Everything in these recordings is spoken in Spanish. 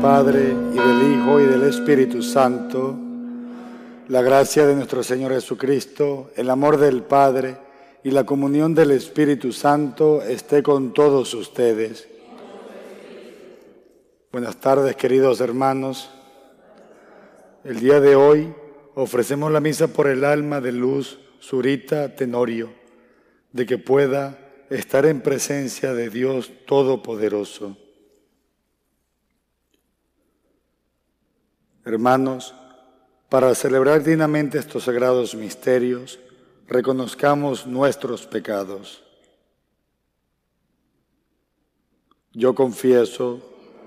Padre y del Hijo y del Espíritu Santo, la gracia de nuestro Señor Jesucristo, el amor del Padre y la comunión del Espíritu Santo esté con todos ustedes. Buenas tardes, queridos hermanos. El día de hoy ofrecemos la misa por el alma de Luz Zurita Tenorio, de que pueda estar en presencia de Dios Todopoderoso. Hermanos, para celebrar dignamente estos sagrados misterios, reconozcamos nuestros pecados. Yo confieso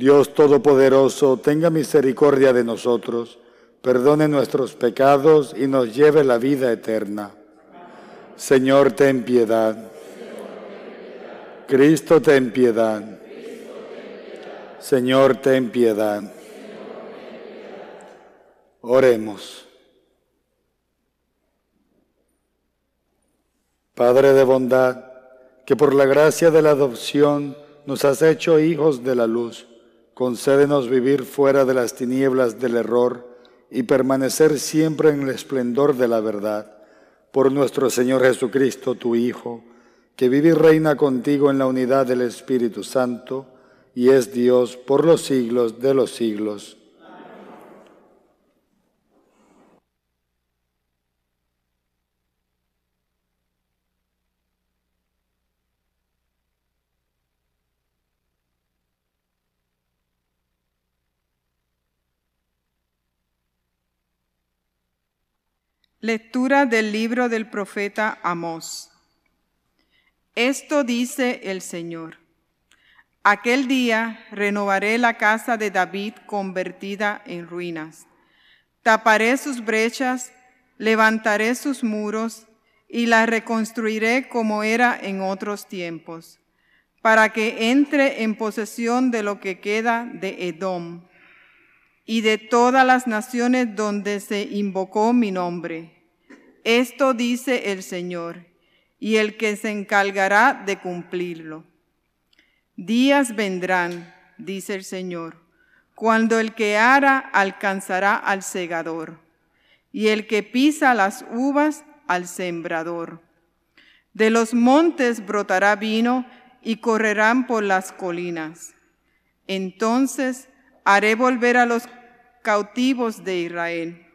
Dios Todopoderoso, tenga misericordia de nosotros, perdone nuestros pecados y nos lleve la vida eterna. Señor, ten piedad. Cristo, ten piedad. Señor, ten piedad. Oremos. Padre de bondad, que por la gracia de la adopción nos has hecho hijos de la luz, concédenos vivir fuera de las tinieblas del error y permanecer siempre en el esplendor de la verdad. Por nuestro Señor Jesucristo, tu Hijo, que vive y reina contigo en la unidad del Espíritu Santo, y es Dios por los siglos de los siglos. Lectura del libro del profeta Amós. Esto dice el Señor. Aquel día renovaré la casa de David convertida en ruinas. Taparé sus brechas, levantaré sus muros y la reconstruiré como era en otros tiempos, para que entre en posesión de lo que queda de Edom y de todas las naciones donde se invocó mi nombre. Esto dice el Señor, y el que se encargará de cumplirlo. Días vendrán, dice el Señor, cuando el que ara alcanzará al segador, y el que pisa las uvas al sembrador. De los montes brotará vino y correrán por las colinas. Entonces haré volver a los cautivos de Israel.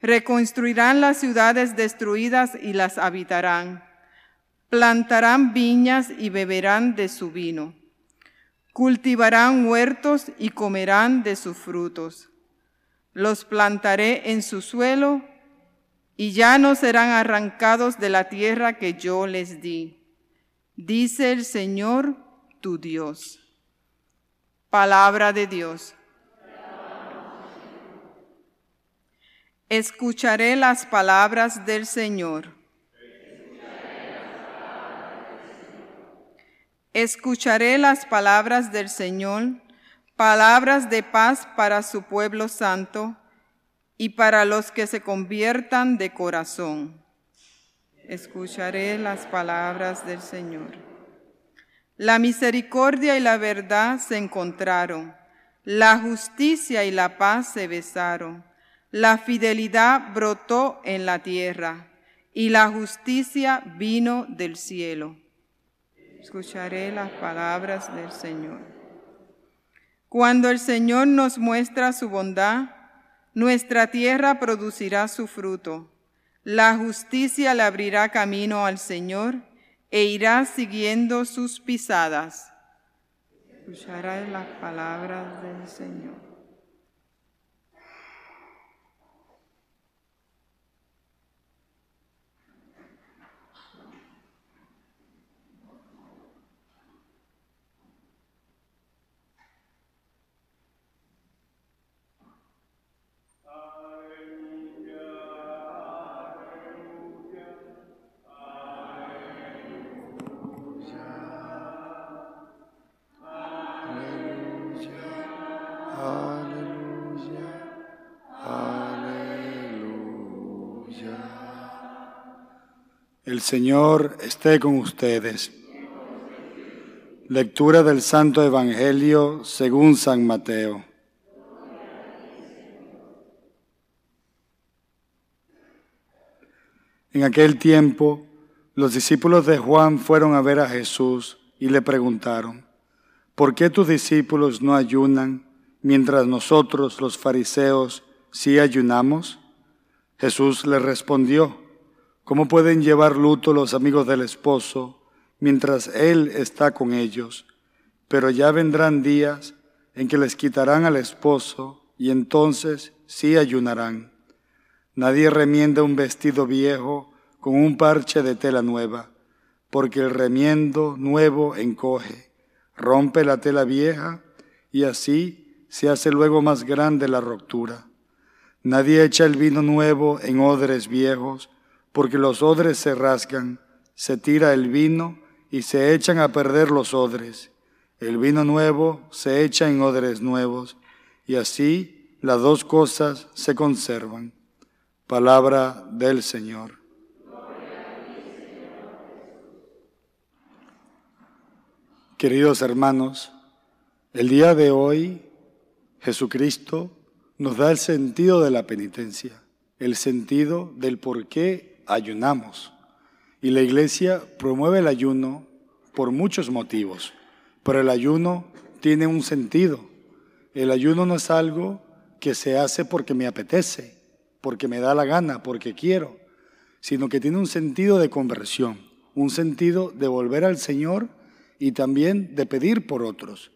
Reconstruirán las ciudades destruidas y las habitarán. Plantarán viñas y beberán de su vino. Cultivarán huertos y comerán de sus frutos. Los plantaré en su suelo y ya no serán arrancados de la tierra que yo les di. Dice el Señor tu Dios. Palabra de Dios. Escucharé las palabras del Señor. Escucharé las palabras del Señor, palabras de paz para su pueblo santo y para los que se conviertan de corazón. Escucharé las palabras del Señor. La misericordia y la verdad se encontraron, la justicia y la paz se besaron. La fidelidad brotó en la tierra y la justicia vino del cielo. Escucharé las palabras del Señor. Cuando el Señor nos muestra su bondad, nuestra tierra producirá su fruto. La justicia le abrirá camino al Señor e irá siguiendo sus pisadas. Escuchará las palabras del Señor. El Señor esté con ustedes. Lectura del Santo Evangelio según San Mateo. En aquel tiempo, los discípulos de Juan fueron a ver a Jesús y le preguntaron, ¿por qué tus discípulos no ayunan mientras nosotros, los fariseos, sí ayunamos? Jesús les respondió, ¿Cómo pueden llevar luto los amigos del esposo mientras él está con ellos? Pero ya vendrán días en que les quitarán al esposo y entonces sí ayunarán. Nadie remienda un vestido viejo con un parche de tela nueva, porque el remiendo nuevo encoge, rompe la tela vieja y así se hace luego más grande la ruptura. Nadie echa el vino nuevo en odres viejos, porque los odres se rasgan, se tira el vino y se echan a perder los odres. El vino nuevo se echa en odres nuevos y así las dos cosas se conservan. Palabra del Señor. Queridos hermanos, el día de hoy Jesucristo nos da el sentido de la penitencia, el sentido del por qué ayunamos. Y la iglesia promueve el ayuno por muchos motivos, pero el ayuno tiene un sentido. El ayuno no es algo que se hace porque me apetece, porque me da la gana, porque quiero, sino que tiene un sentido de conversión, un sentido de volver al Señor y también de pedir por otros.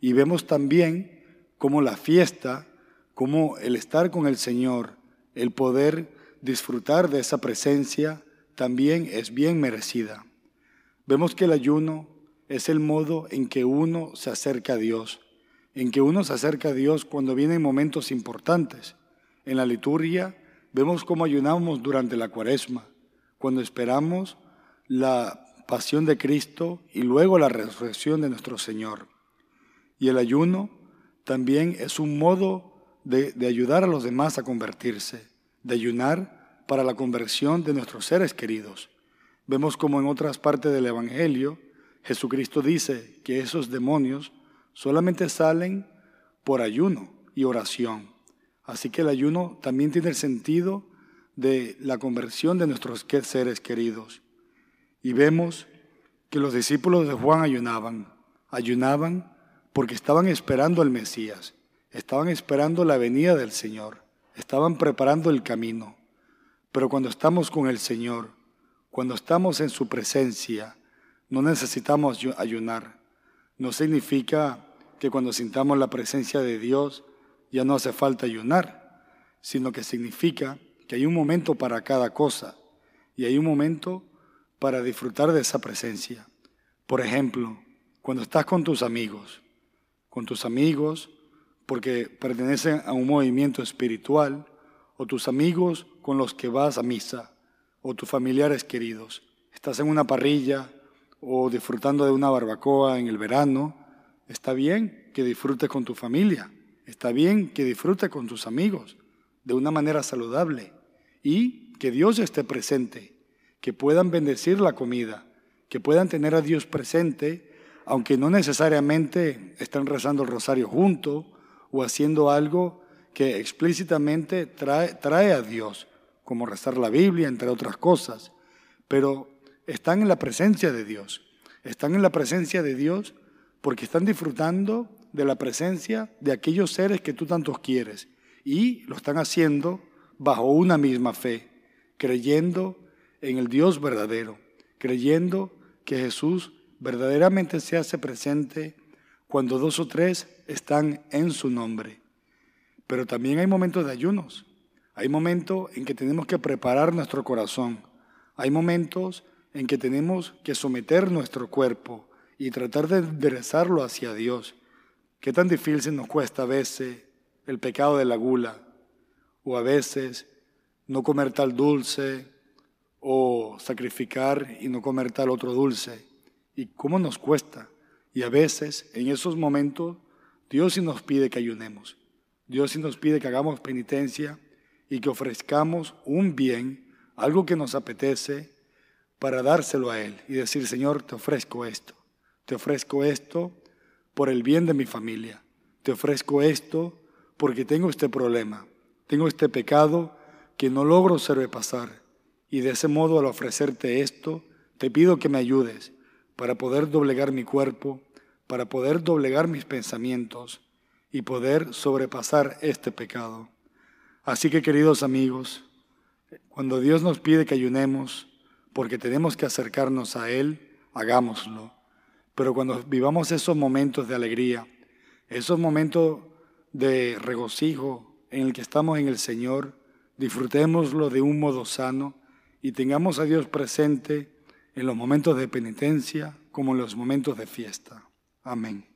Y vemos también cómo la fiesta, como el estar con el Señor, el poder disfrutar de esa presencia también es bien merecida. Vemos que el ayuno es el modo en que uno se acerca a Dios, en que uno se acerca a Dios cuando vienen momentos importantes. En la liturgia vemos cómo ayunamos durante la cuaresma, cuando esperamos la pasión de Cristo y luego la resurrección de nuestro Señor. Y el ayuno también es un modo de, de ayudar a los demás a convertirse de ayunar para la conversión de nuestros seres queridos. Vemos como en otras partes del Evangelio Jesucristo dice que esos demonios solamente salen por ayuno y oración. Así que el ayuno también tiene el sentido de la conversión de nuestros seres queridos. Y vemos que los discípulos de Juan ayunaban, ayunaban porque estaban esperando al Mesías, estaban esperando la venida del Señor estaban preparando el camino. Pero cuando estamos con el Señor, cuando estamos en su presencia, no necesitamos ayunar. No significa que cuando sintamos la presencia de Dios ya no hace falta ayunar, sino que significa que hay un momento para cada cosa y hay un momento para disfrutar de esa presencia. Por ejemplo, cuando estás con tus amigos, con tus amigos porque pertenecen a un movimiento espiritual, o tus amigos con los que vas a misa, o tus familiares queridos. Estás en una parrilla o disfrutando de una barbacoa en el verano. Está bien que disfrutes con tu familia, está bien que disfrutes con tus amigos de una manera saludable y que Dios esté presente, que puedan bendecir la comida, que puedan tener a Dios presente, aunque no necesariamente están rezando el rosario juntos o haciendo algo que explícitamente trae, a Dios, como rezar la Biblia, entre otras cosas, pero están en la presencia de Dios. Están en la presencia de Dios porque están disfrutando de la presencia de aquellos seres que tú tantos quieres y lo están haciendo bajo una misma fe, creyendo en el Dios verdadero, creyendo que Jesús verdaderamente se hace presente cuando dos o tres están en su nombre. Pero también hay momentos de ayunos. Hay momentos en que tenemos que preparar nuestro corazón. Hay momentos en que tenemos que someter nuestro cuerpo y tratar de enderezarlo hacia Dios. Qué tan difícil nos cuesta a veces el pecado de la gula, o a veces no comer tal dulce, o sacrificar y no comer tal otro dulce. ¿Y cómo nos cuesta? Y a veces, en esos momentos, Dios sí nos pide que ayunemos. Dios sí nos pide que hagamos penitencia y que ofrezcamos un bien, algo que nos apetece, para dárselo a Él y decir, Señor, te ofrezco esto, te ofrezco esto por el bien de mi familia, te ofrezco esto porque tengo este problema, tengo este pecado que no logro sobrepasar. Y de ese modo, al ofrecerte esto, te pido que me ayudes para poder doblegar mi cuerpo, para poder doblegar mis pensamientos y poder sobrepasar este pecado. Así que, queridos amigos, cuando Dios nos pide que ayunemos, porque tenemos que acercarnos a Él, hagámoslo. Pero cuando vivamos esos momentos de alegría, esos momentos de regocijo en el que estamos en el Señor, disfrutémoslo de un modo sano y tengamos a Dios presente en los momentos de penitencia como en los momentos de fiesta. Amén.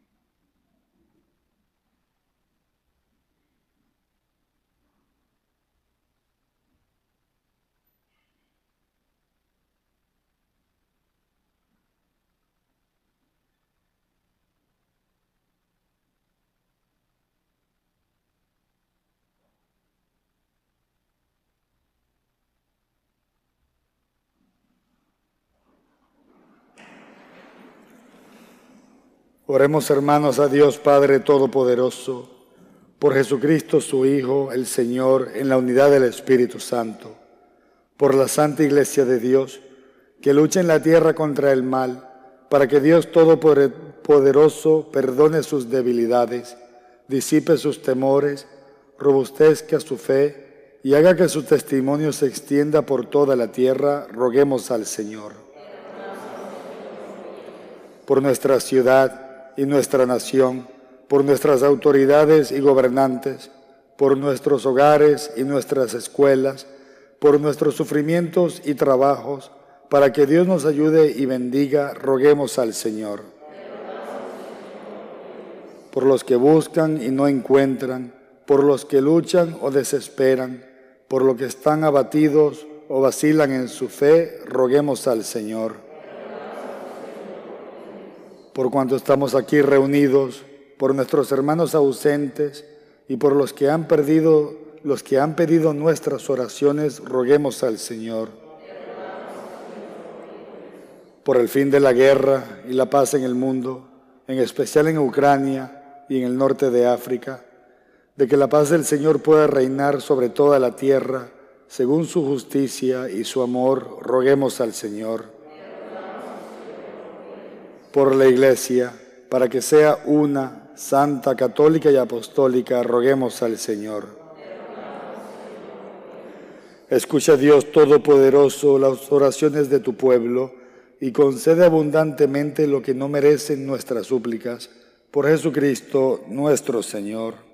Oremos hermanos a Dios Padre Todopoderoso, por Jesucristo su Hijo, el Señor, en la unidad del Espíritu Santo, por la Santa Iglesia de Dios, que lucha en la tierra contra el mal, para que Dios Todopoderoso perdone sus debilidades, disipe sus temores, robustezca su fe y haga que su testimonio se extienda por toda la tierra, roguemos al Señor. Por nuestra ciudad, y nuestra nación, por nuestras autoridades y gobernantes, por nuestros hogares y nuestras escuelas, por nuestros sufrimientos y trabajos, para que Dios nos ayude y bendiga, roguemos al Señor. Por los que buscan y no encuentran, por los que luchan o desesperan, por los que están abatidos o vacilan en su fe, roguemos al Señor por cuanto estamos aquí reunidos, por nuestros hermanos ausentes y por los que han perdido, los que han pedido nuestras oraciones, roguemos al Señor. Por el fin de la guerra y la paz en el mundo, en especial en Ucrania y en el norte de África, de que la paz del Señor pueda reinar sobre toda la tierra, según su justicia y su amor, roguemos al Señor por la Iglesia, para que sea una, santa, católica y apostólica, roguemos al Señor. Escucha Dios Todopoderoso las oraciones de tu pueblo y concede abundantemente lo que no merecen nuestras súplicas. Por Jesucristo nuestro Señor.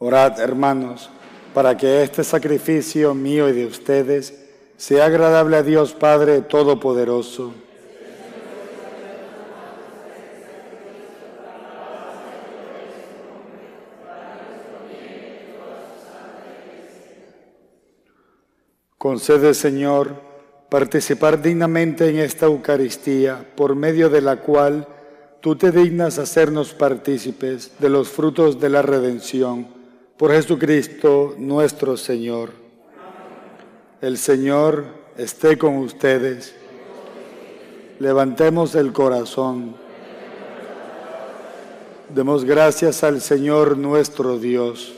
Orad, hermanos, para que este sacrificio mío y de ustedes sea agradable a Dios Padre Todopoderoso. Concede, Señor, participar dignamente en esta Eucaristía, por medio de la cual tú te dignas hacernos partícipes de los frutos de la redención por Jesucristo nuestro Señor. El Señor esté con ustedes. Levantemos el corazón. Demos gracias al Señor nuestro Dios.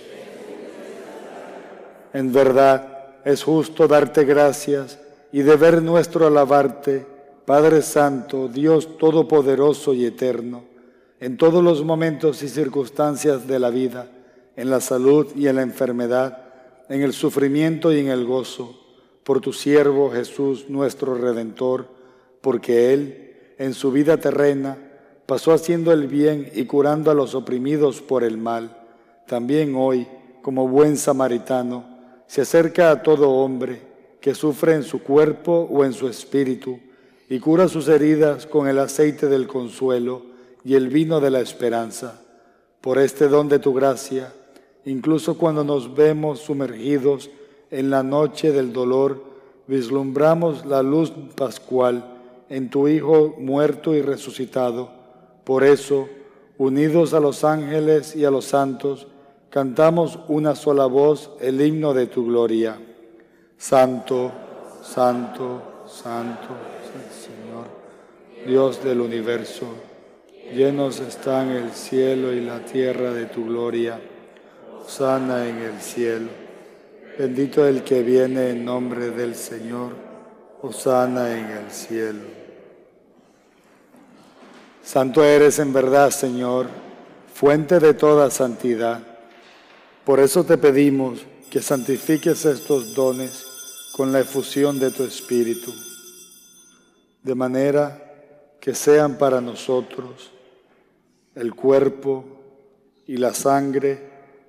En verdad es justo darte gracias y deber nuestro alabarte, Padre Santo, Dios Todopoderoso y Eterno, en todos los momentos y circunstancias de la vida en la salud y en la enfermedad, en el sufrimiento y en el gozo, por tu siervo Jesús nuestro Redentor, porque Él, en su vida terrena, pasó haciendo el bien y curando a los oprimidos por el mal. También hoy, como buen samaritano, se acerca a todo hombre que sufre en su cuerpo o en su espíritu, y cura sus heridas con el aceite del consuelo y el vino de la esperanza. Por este don de tu gracia, Incluso cuando nos vemos sumergidos en la noche del dolor, vislumbramos la luz pascual en tu Hijo muerto y resucitado. Por eso, unidos a los ángeles y a los santos, cantamos una sola voz el himno de tu gloria. Santo, santo, santo, Señor, Dios del universo, llenos están el cielo y la tierra de tu gloria sana en el cielo. Bendito el que viene en nombre del Señor, sana en el cielo. Santo eres en verdad, Señor, fuente de toda santidad. Por eso te pedimos que santifiques estos dones con la efusión de tu Espíritu, de manera que sean para nosotros el cuerpo y la sangre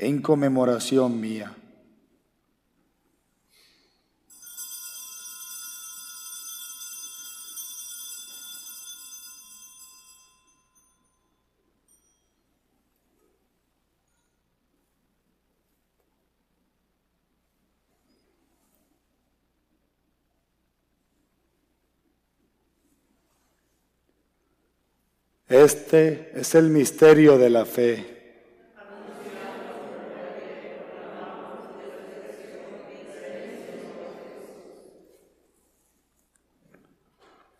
en conmemoración mía. Este es el misterio de la fe.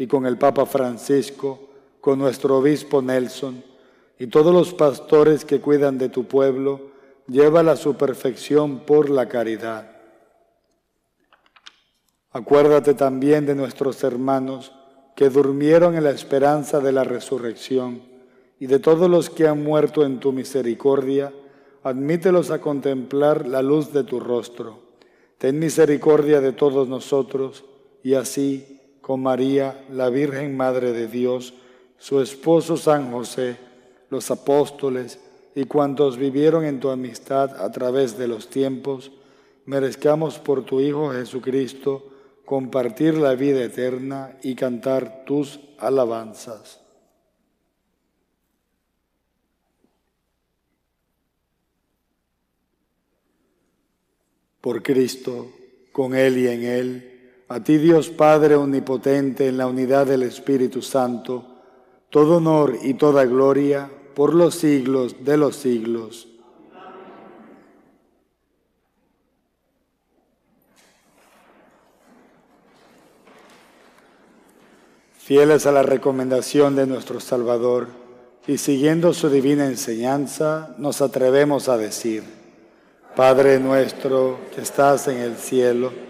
y con el Papa Francisco, con nuestro obispo Nelson y todos los pastores que cuidan de tu pueblo, llévala a su perfección por la caridad. Acuérdate también de nuestros hermanos que durmieron en la esperanza de la resurrección y de todos los que han muerto en tu misericordia, admítelos a contemplar la luz de tu rostro. Ten misericordia de todos nosotros y así con María, la Virgen Madre de Dios, su esposo San José, los apóstoles y cuantos vivieron en tu amistad a través de los tiempos, merezcamos por tu Hijo Jesucristo compartir la vida eterna y cantar tus alabanzas. Por Cristo, con Él y en Él, a ti Dios Padre Omnipotente, en la unidad del Espíritu Santo, todo honor y toda gloria por los siglos de los siglos. Fieles a la recomendación de nuestro Salvador y siguiendo su divina enseñanza, nos atrevemos a decir, Padre nuestro que estás en el cielo,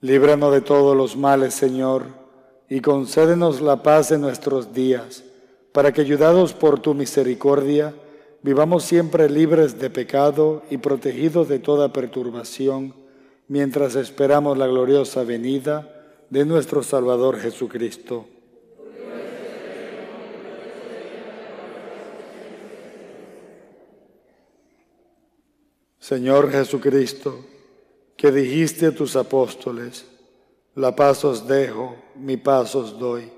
Líbranos de todos los males, Señor, y concédenos la paz en nuestros días, para que, ayudados por tu misericordia, vivamos siempre libres de pecado y protegidos de toda perturbación, mientras esperamos la gloriosa venida de nuestro Salvador Jesucristo. Señor Jesucristo, que dijiste a tus apóstoles, la paz os dejo, mi paz os doy.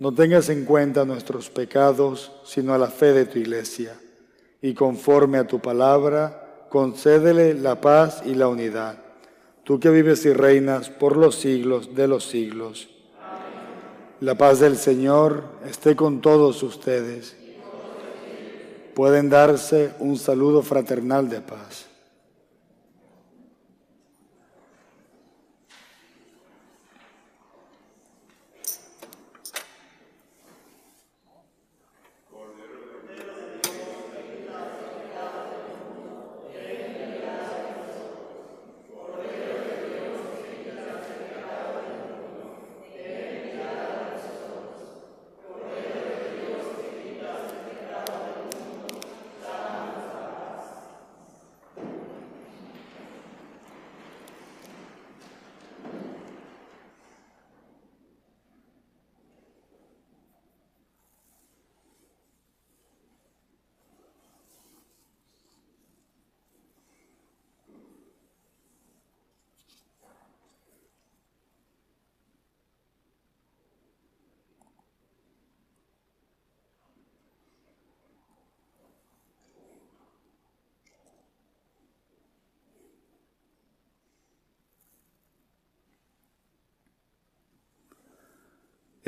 No tengas en cuenta nuestros pecados, sino a la fe de tu iglesia, y conforme a tu palabra, concédele la paz y la unidad. Tú que vives y reinas por los siglos de los siglos. La paz del Señor esté con todos ustedes. Pueden darse un saludo fraternal de paz.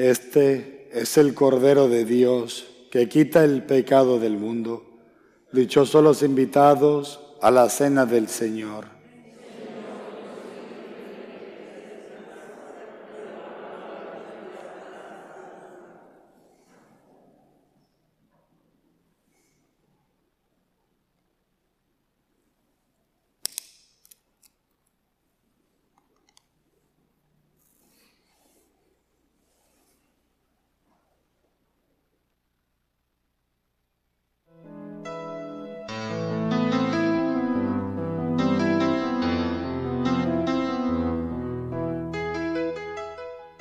Este es el Cordero de Dios que quita el pecado del mundo. Dichosos los invitados a la cena del Señor.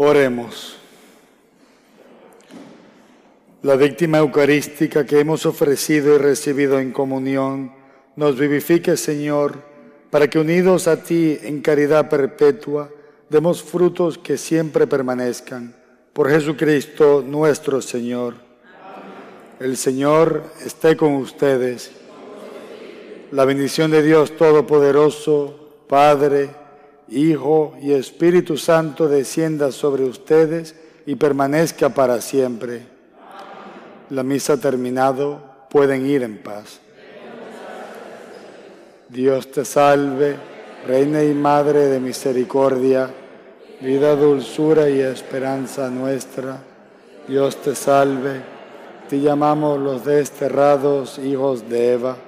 Oremos. La víctima eucarística que hemos ofrecido y recibido en comunión nos vivifique, Señor, para que unidos a ti en caridad perpetua demos frutos que siempre permanezcan. Por Jesucristo nuestro Señor. El Señor esté con ustedes. La bendición de Dios Todopoderoso, Padre, Hijo y Espíritu Santo descienda sobre ustedes y permanezca para siempre. La misa ha terminado, pueden ir en paz. Dios te salve, Reina y Madre de Misericordia, vida, dulzura y esperanza nuestra. Dios te salve, te llamamos los desterrados hijos de Eva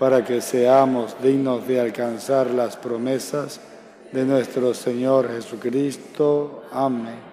para que seamos dignos de alcanzar las promesas de nuestro Señor Jesucristo. Amén.